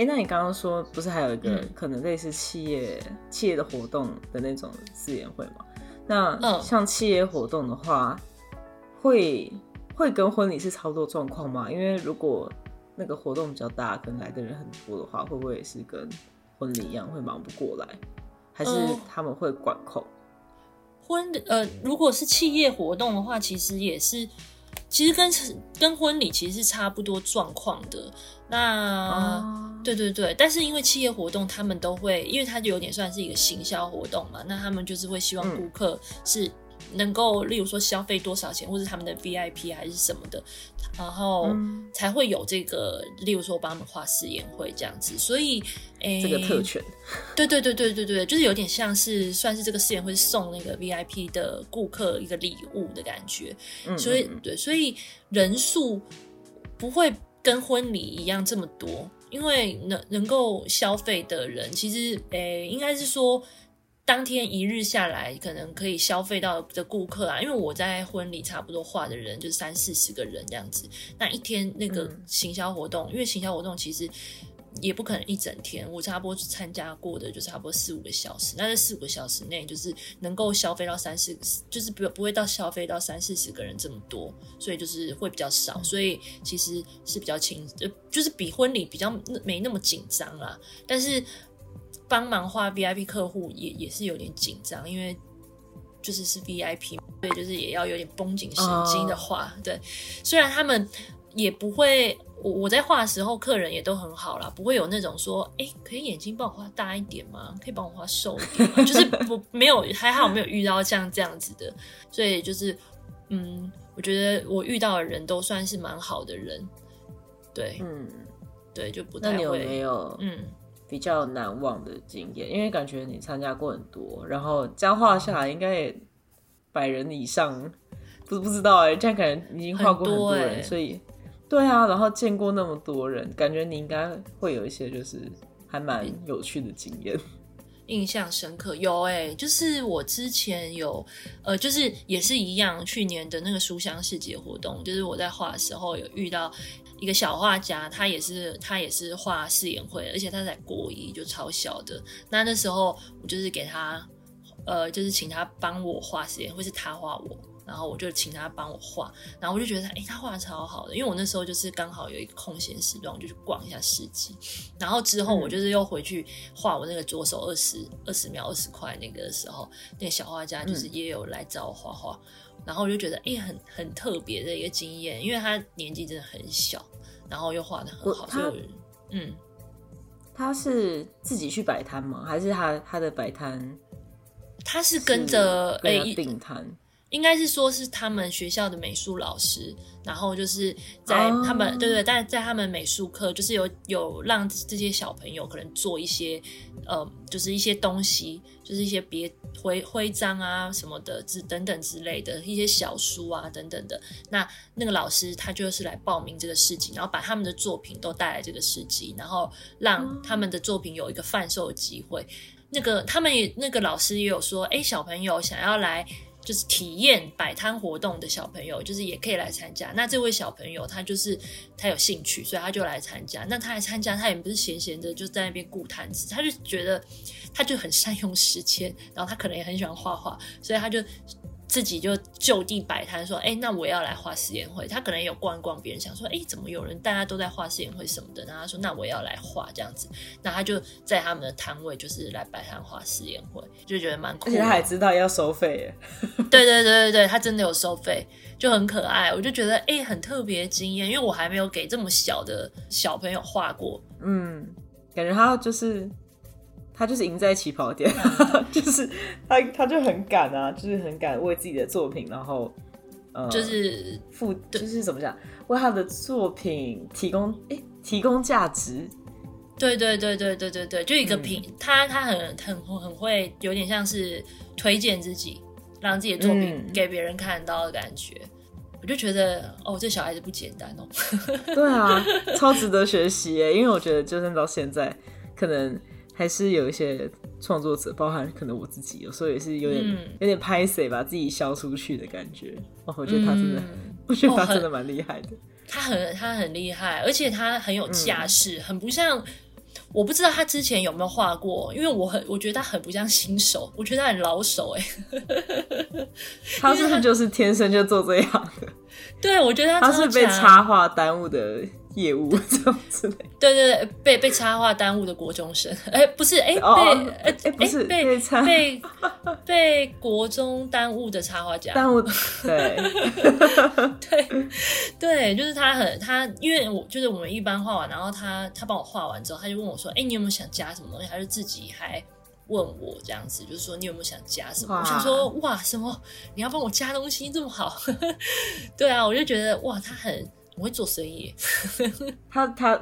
哎，那你刚刚说不是还有一个嗯可能类似企业企业的活动的那种试演会吗？那像企业活动的话，会会跟婚礼是差不多状况吗？因为如果那个活动比较大，可能来的人很多的话，会不会也是跟婚礼一样会忙不过来？还是呃他们会管控？婚呃，如果是企业活动的话，其实也是，其实跟跟婚礼其实是差不多状况的。那、哦。对对对，但是因为企业活动，他们都会，因为它有点算是一个行销活动嘛，那他们就是会希望嗯。顾客是能够，例如说消费多少钱，或者他们的 VIP 还是什么的，然后嗯才会有这个，例如说帮他们画试验会这样子。所以，诶，这个特权，对对对对对对，就是有点像是算是这个试验会送那个 VIP 的顾客一个礼物的感觉，嗯所以对，所以人数不会跟婚礼一样这么多，因为能能够消费的人，其实诶、应该是说。当天一日下来，可能可以消费到的顾客啊，因为我在婚礼差不多画的人就是三四十个人这样子。那一天那个嗯行销活动，因为行销活动其实也不可能一整天，我差不多参加过的就差不多四五个小时。那这四五个小时内，就是能够消费到三四，就是不不会到消费到三四十个人这么多，所以就是会比较少，所以其实是比较轻，呃，就是比婚礼比较没那么紧张啦。但是帮忙画 VIP 客户也也是有点紧张，因为就是是 VIP，所以就是也要有点绷紧神经的画。对，虽然他们也不会，我我在画的时候，客人也都很好啦，不会有那种说，哎、可以眼睛帮我画大一点吗？可以帮我画瘦一点吗？就是不没有，还好没有遇到像这样子的，所以就是嗯，我觉得我遇到的人都算是蛮好的人，对，嗯，对，就不那你有太会，没有嗯。比较难忘的经验？因为感觉你参加过很多，然后这样画下来应该也百人以上，不是不知道哎、这样感觉已经画过很多人，多欸所以对啊，然后见过那么多人，感觉你应该会有一些就是还蛮有趣的经验。印象深刻有哎、就是我之前有呃，就是也是一样，去年的那个书香世界活动，就是我在画的时候有遇到一个小画家，他也是他也是画世园会，而且他在国一就超小的。那那时候我就是给他呃，就是请他帮我画世园会，是他画我。然后我就请他帮我画，然后我就觉得，哎、他画的超好的，因为我那时候就是刚好有一个空闲时段，我就去逛一下市集。然后之后我就是又回去画我那个左手二十二十秒二十块那个的时候，那个小画家就是也有来找我画画，然后我就觉得哎、很很特别的一个经验，因为他年纪真的很小，然后又画的很好，嗯，他是自己去摆摊吗？还是他他的摆摊他是跟着哎、跟他一订摊？应该是说是他们学校的美术老师，然后就是在哦他们、对对，但在他们美术课就是有有让这些小朋友可能做一些呃，就是一些东西，就是一些别徽徽章啊什么的之等等之类的一些小书啊等等的。那那个老师他就是来报名这个市集，然后把他们的作品都带来这个市集，然后让他们的作品有一个贩售的机会。那个他们也那个老师也有说，哎，小朋友想要来就是体验摆摊活动的小朋友，就是也可以来参加。那这位小朋友他就是他有兴趣，所以他就来参加。那他来参加，他也不是闲闲的就在那边顾摊子，他就觉得他就很善用时间，然后他可能也很喜欢画画，所以他就。自己就就地摆摊说：“哎、那我要来画实验会。”他可能有逛一逛，别人想说：“哎、怎么有人大家都在画实验会什么的？”然后他说：“那我也要来画这样子。”那他就在他们的摊位就是来摆摊画实验会，就觉得蛮酷的。而且他还知道要收费耶。对对对对对，他真的有收费，就很可爱。我就觉得哎、很特别的经验，因为我还没有给这么小的小朋友画过。嗯，感觉他就是他就是赢在起跑点，就是他他就很敢啊，就是很敢为自己的作品，然后呃，就是付就是怎么讲，为他的作品提供哎、提供价值。对对对对对对对，就一个嗯品，他他很很很会，有点像是推荐自己，让自己的作品嗯给别人看到的感觉。我就觉得哦，这小孩子不简单哦。对啊，超值得学习耶！因为我觉得，就算到现在，可能还是有一些创作者，包含可能我自己，有时候也是有点、嗯有点拍谁把自己消出去的感觉。哦，我觉得他真的，嗯 我觉得他真的蛮厉害的。他很他很厉害，而且他很有架势，很不像我不知道他之前有没有画过，因为我很我觉得他很不像新手，我觉得他很老手哎。他是不是就是天生就做这样的？对，我觉得他是被插画耽误的。业务 这样之类，对对对，被被插画耽误的国中生，哎，不是，哎，被，哎，不是被被被国中耽误的插画家，耽误，对，对对，就是他很他，因为我就是我们一般画完，然后他他帮我画完之后，他就问我说，哎，你有没有想加什么东西？他就自己还问我这样子，就是说你有没有想加什么？我想说，哇，什么？你要帮我加东西这么好？对啊，我就觉得哇，他很。我会做生意，他他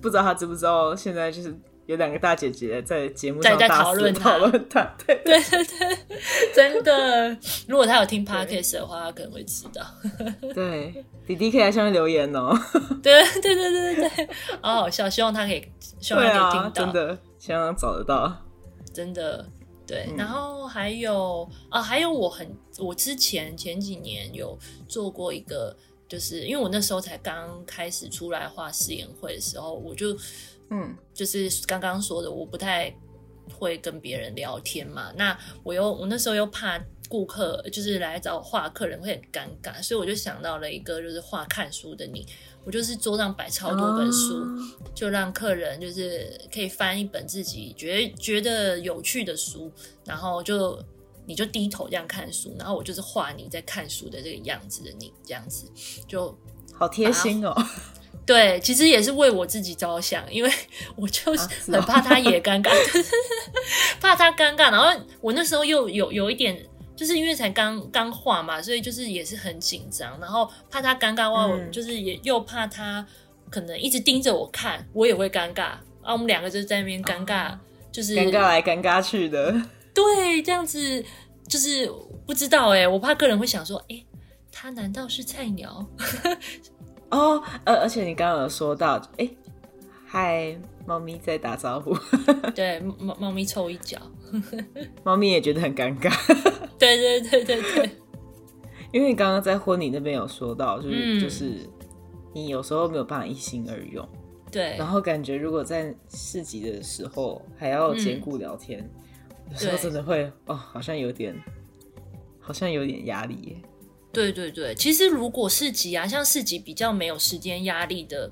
不知道他知不知道，现在就是有两个大姐姐在节目上在讨论讨论他，对对对对，真的。如果他有听 podcast 的话，他可能会知道。对，弟弟可以在下面留言哦。对对对对对对，好好笑，希望他可以，希望他可以听到，真的，希望找得到，真的。对，然后还有啊，还有我很，我之前前几年有做过一个。就是因为我那时候才刚开始出来画试演会的时候，我就，嗯，就是刚刚说的，我不太会跟别人聊天嘛。那我又我那时候又怕顾客就是来找我画客人会很尴尬，所以我就想到了一个就是画看书的你，我就是桌上摆超多本书，就让客人就是可以翻一本自己觉得觉得有趣的书，然后就。你就低头这样看书，然后我就是画你在看书的这个样子的你，这样子就好贴心哦。对，其实也是为我自己着想，因为 我就是很怕他也尴尬，怕他尴尬。然后我那时候又有有一点，就是因为才刚刚画嘛，所以就是也是很紧张，然后怕他尴尬，我就是也又怕他可能一直盯着我看，我也会尴尬。然后我们两个就在那边尴尬，就是尴尬来尴尬去的。对，这样子就是不知道哎，我怕客人会想说，哎，他难道是菜鸟？哦，而而且你刚刚有说到，哎，嗨，猫咪在打招呼，对，猫猫咪抽一脚，猫咪也觉得很尴尬，对对对对对，因为你刚刚在婚礼那边有说到，就是就是你有时候没有办法一心二用，对，然后感觉如果在市集的时候还要兼顾聊天。有时候真的会哦，好像有点，好像有点压力耶。对对对，其实如果市集啊，像市集比较没有时间压力的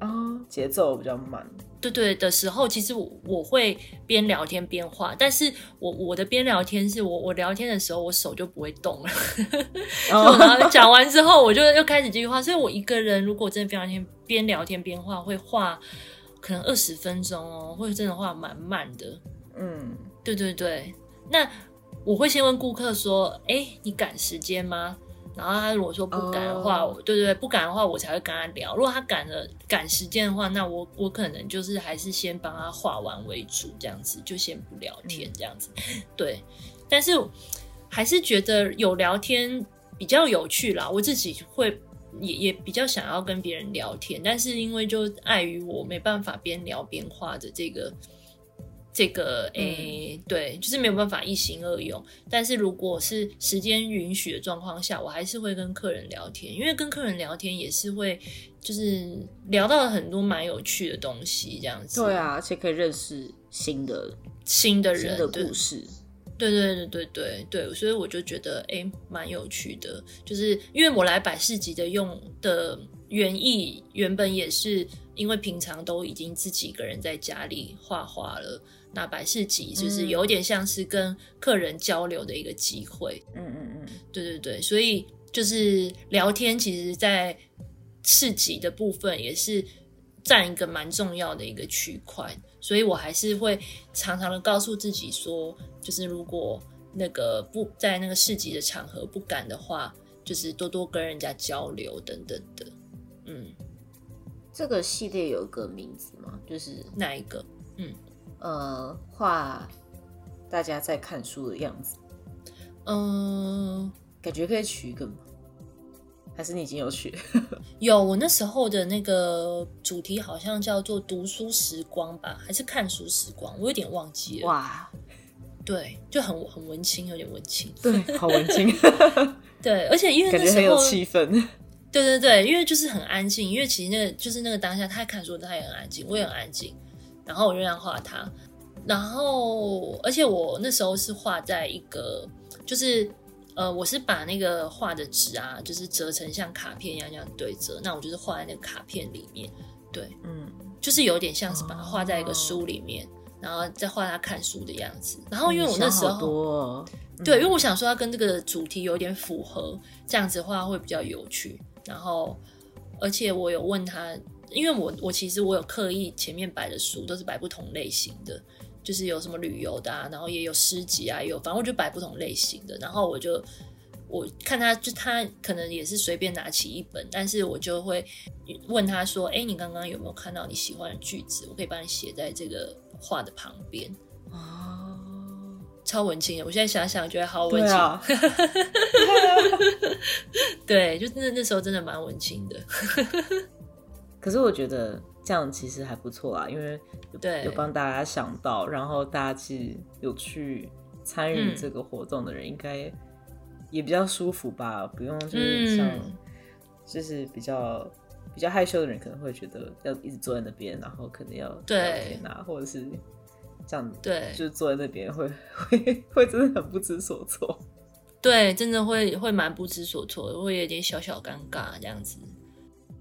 啊，节奏比较慢。对对的时候，其实我我会边聊天边画，但是我我的边聊天是我我聊天的时候，我手就不会动了。然后讲完之后，我就又开始继续画。所以我一个人如果真的边聊天边聊天边画，会画可能二十分钟哦，或者真的画蛮慢的。嗯。对对对，那我会先问顾客说：“哎，你赶时间吗？”然后他如果说不赶的话，对对对，不赶的话，我才会跟他聊。如果他赶了赶时间的话，那我我可能就是还是先帮他画完为主，这样子就先不聊天这样子。对，但是还是觉得有聊天比较有趣啦。我自己会也也比较想要跟别人聊天，但是因为就碍于我没办法边聊边画的这个。这个诶，对，就是没有办法一心二用。但是如果是时间允许的状况下，我还是会跟客人聊天，因为跟客人聊天也是会，就是聊到了很多蛮有趣的东西，这样子。对啊，而且可以认识新的新的人的故事。对对对对对对，所以我就觉得诶，蛮有趣的。就是因为我来百事集的用的原意，原本也是因为平常都已经自己一个人在家里画画了。那百事集就是有点像是跟客人交流的一个机会，嗯嗯嗯，对对对，所以就是聊天，其实，在市集的部分也是占一个蛮重要的一个区块，所以我还是会常常的告诉自己说，就是如果那个不在那个市集的场合不敢的话，就是多多跟人家交流等等的，嗯，这个系列有一个名字吗？就是哪一个？嗯。呃，画大家在看书的样子，嗯，感觉可以取一个吗？还是你已经有取？有，我那时候的那个主题好像叫做“读书时光”吧，还是“看书时光”？我有点忘记了。哇，对，就很很文青，有点文青，对，好文青。对，而且因为感觉很有气氛。对对对，因为就是很安静，因为其实那个就是那个当下，他看书，他也很安静，我也很安静。然后我就这样画它，然后而且我那时候是画在一个，就是呃，我是把那个画的纸啊，就是折成像卡片一样这样对折，那我就是画在那个卡片里面，对，嗯，就是有点像是把它画在一个书里面，然后再画他看书的样子。然后因为我那时候，对，因为我想说它跟这个主题有点符合，这样子画会比较有趣。然后而且我有问他。因为我我其实我有刻意前面摆的书都是摆不同类型的，就是有什么旅游的啊，然后也有诗集啊，有反正我就摆不同类型的。然后我就我看他就他可能也是随便拿起一本，但是我就会问他说：“哎，你刚刚有没有看到你喜欢的句子？我可以帮你写在这个画的旁边。”哦，超文青！我现在想想觉得好文青。对，就那那时候真的蛮文青的。可是我觉得这样其实还不错啊，因为有帮大家想到，然后大家其实有去参与这个活动的人，应该也比较舒服吧，不用就是像就是比较比较害羞的人，可能会觉得要一直坐在那边，然后可能要聊天啊，或者是这样，对，就是坐在那边会会会真的很不知所措，对，真的会会蛮不知所措，会有点小小尴尬这样子，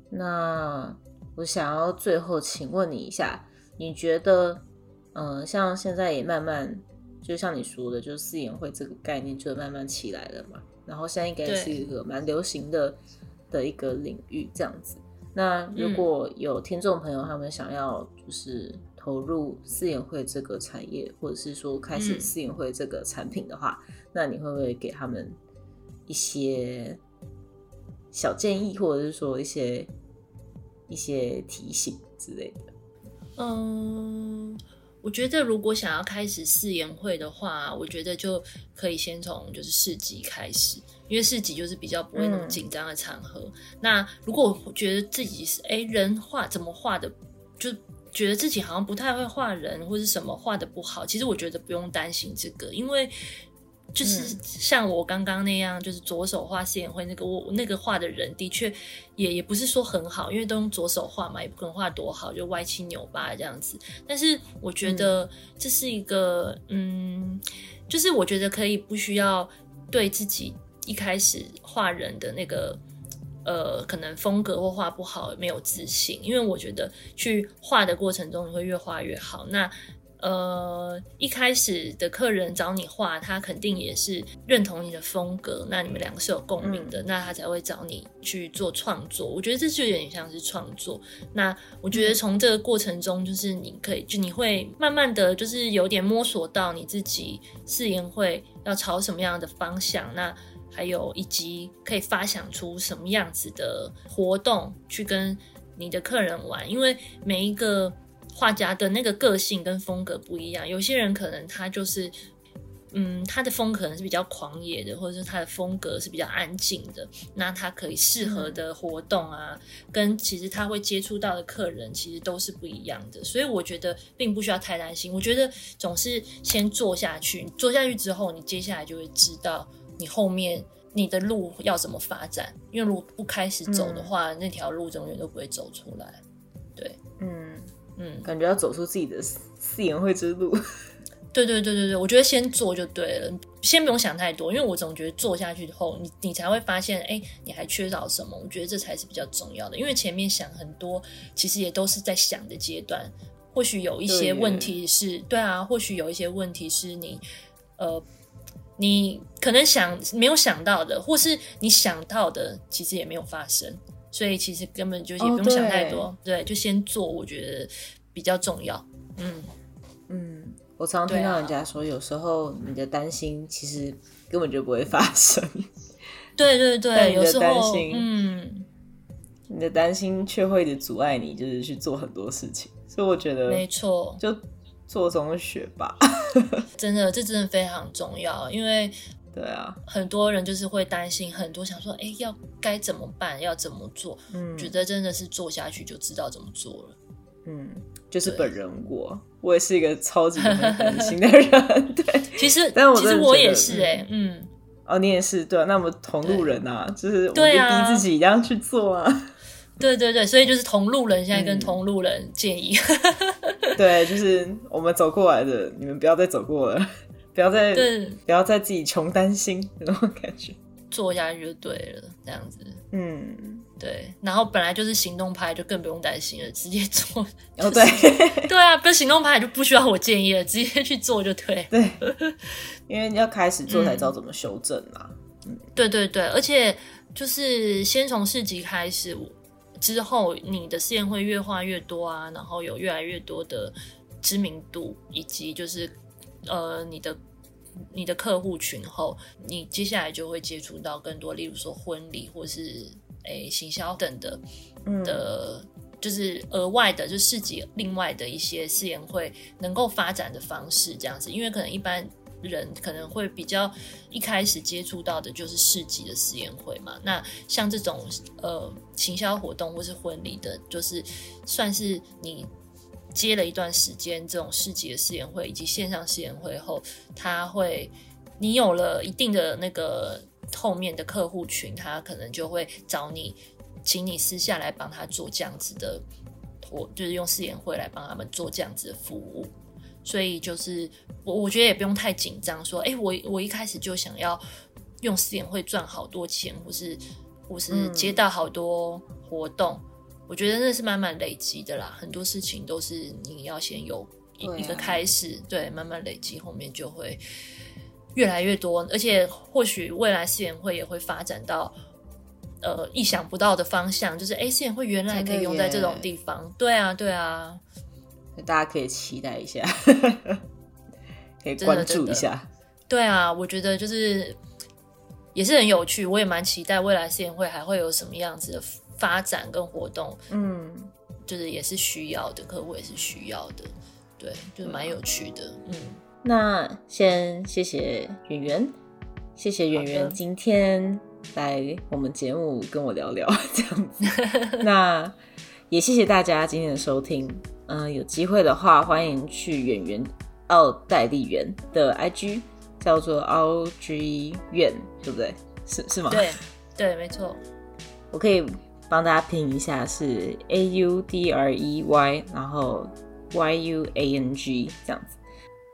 那。我想要最后请问你一下，你觉得，嗯，像现在也慢慢，就像你说的，就是四眼会这个概念就慢慢起来了嘛？然后现在应该是一个蛮流行的的一个领域，这样子。那如果有听众朋友他们想要就是投入四眼会这个产业，或者是说开始四眼会这个产品的话，那你会不会给他们一些小建议，或者是说一些？一些提醒之类的。嗯，我觉得如果想要开始试言会的话，我觉得就可以先从就是市集开始，因为市集就是比较不会那么紧张的场合。那如果我觉得自己是哎人画怎么画的，就觉得自己好像不太会画人，或者什么画的不好，其实我觉得不用担心这个，因为。就是像我刚刚那样，就是左手画四眼会那个我那个画的人，的确也也不是说很好，因为都用左手画嘛，也不可能画多好，就歪七扭八这样子。但是我觉得这是一个，嗯，就是我觉得可以不需要对自己一开始画人的那个呃可能风格或画不好没有自信，因为我觉得去画的过程中你会越画越好。那呃，一开始的客人找你画，他肯定也是认同你的风格，那你们两个是有共鸣的，那他才会找你去做创作。我觉得这就有点像是创作。那我觉得从这个过程中，就是你可以，就你会慢慢的就是有点摸索到你自己誓言会要朝什么样的方向，那还有以及可以发想出什么样子的活动去跟你的客人玩，因为每一个。画家的那个个性跟风格不一样，有些人可能他就是，嗯，他的风可能是比较狂野的，或者是他的风格是比较安静的，那他可以适合的活动啊，跟其实他会接触到的客人其实都是不一样的，所以我觉得并不需要太担心。我觉得总是先做下去，做下去之后，你接下来就会知道你后面你的路要怎么发展，因为如果不开始走的话，那条路永远都不会走出来。对，嗯。嗯，感觉要走出自己的四言会之路。对对对对对，我觉得先做就对了，先不用想太多，因为我总觉得做下去之后，你你才会发现，哎，你还缺少什么？我觉得这才是比较重要的，因为前面想很多，其实也都是在想的阶段。或许有一些问题是对啊，或许有一些问题是你呃，你可能想没有想到的，或是你想到的，其实也没有发生。所以其实根本就也不用想太多，对，就先做，我觉得比较重要。嗯嗯，我常常听到人家说，有时候你的担心其实根本就不会发生。对 对对，有时候，嗯，你的担心却会的阻碍你，就是去做很多事情。所以我觉得，没错，就做中学吧。真的，这真的非常重要，因为。对啊，很多人就是会担心，很多想说，哎，要该怎么办？要怎么做？嗯，觉得真的是做下去就知道怎么做了。嗯，就是本人我，我也是一个超级担心的人。对，其实，但其实我也是哎，嗯，哦，你也是对，那么同路人啊，就是我就逼自己一样去做啊。对对对，所以就是同路人现在跟同路人建议，对，就是我们走过来的，你们不要再走过了，不要再不要再自己穷担心 那种感觉，做下去就对了，这样子，嗯。对，然后本来就是行动派，就更不用担心了，直接做。哦，对，对啊，不是行动派就不需要我建议了，直接去做就对。对，因为要开始做才知道怎么修正啦。嗯，对对对，而且就是先从市集开始，之后你的试验会越画越多啊，然后有越来越多的知名度，以及就是呃你的你的客户群后，你接下来就会接触到更多，例如说婚礼或是。诶，行销等的的，就是额外的，就市集另外的一些试验会能够发展的方式，这样子，因为可能一般人可能会比较一开始接触到的就是市集的试验会嘛。那像这种呃行销活动或是婚礼的，就是算是你接了一段时间这种市集的试验会以及线上试验会后，他会你有了一定的那个。后面的客户群，他可能就会找你，请你私下来帮他做这样子的，我就是用试验会来帮他们做这样子的服务。所以就是我我觉得也不用太紧张，说哎，我我一开始就想要用试验会赚好多钱，或是或是接到好多活动，我觉得那是慢慢累积的啦。很多事情都是你要先有一个开始，对，慢慢累积，后面就会。越来越多，而且或许未来四元会也会发展到呃意想不到的方向，就是哎，试验会原来可以用在这种地方。对啊，对啊，大家可以期待一下，可以关注一下。对啊，我觉得就是也是很有趣，我也蛮期待未来试验会还会有什么样子的发展跟活动。嗯，就是也是需要的，客户也是需要的，对，就是蛮有趣的。嗯。那先谢谢圆圆，谢谢圆圆今天来我们节目跟我聊聊 这样子。那也谢谢大家今天的收听。嗯，有机会的话，欢迎去圆圆奥黛丽园的 IG，叫做 OG 院，对不对？是是吗？对对，没错。我可以帮大家拼一下，是 A U D R E Y，然后 Y U A N G 这样子。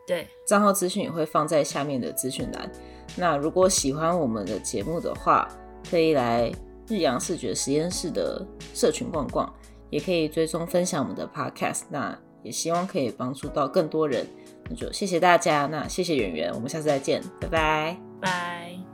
对，账号资讯也会放在下面的资讯栏。那如果喜欢我们的节目的话，可以来日阳视觉实验室的社群逛逛，也可以追踪分享我们的 podcast。那也希望可以帮助到更多人。那就谢谢大家，那谢谢圆圆，我们下次再见，拜拜，拜。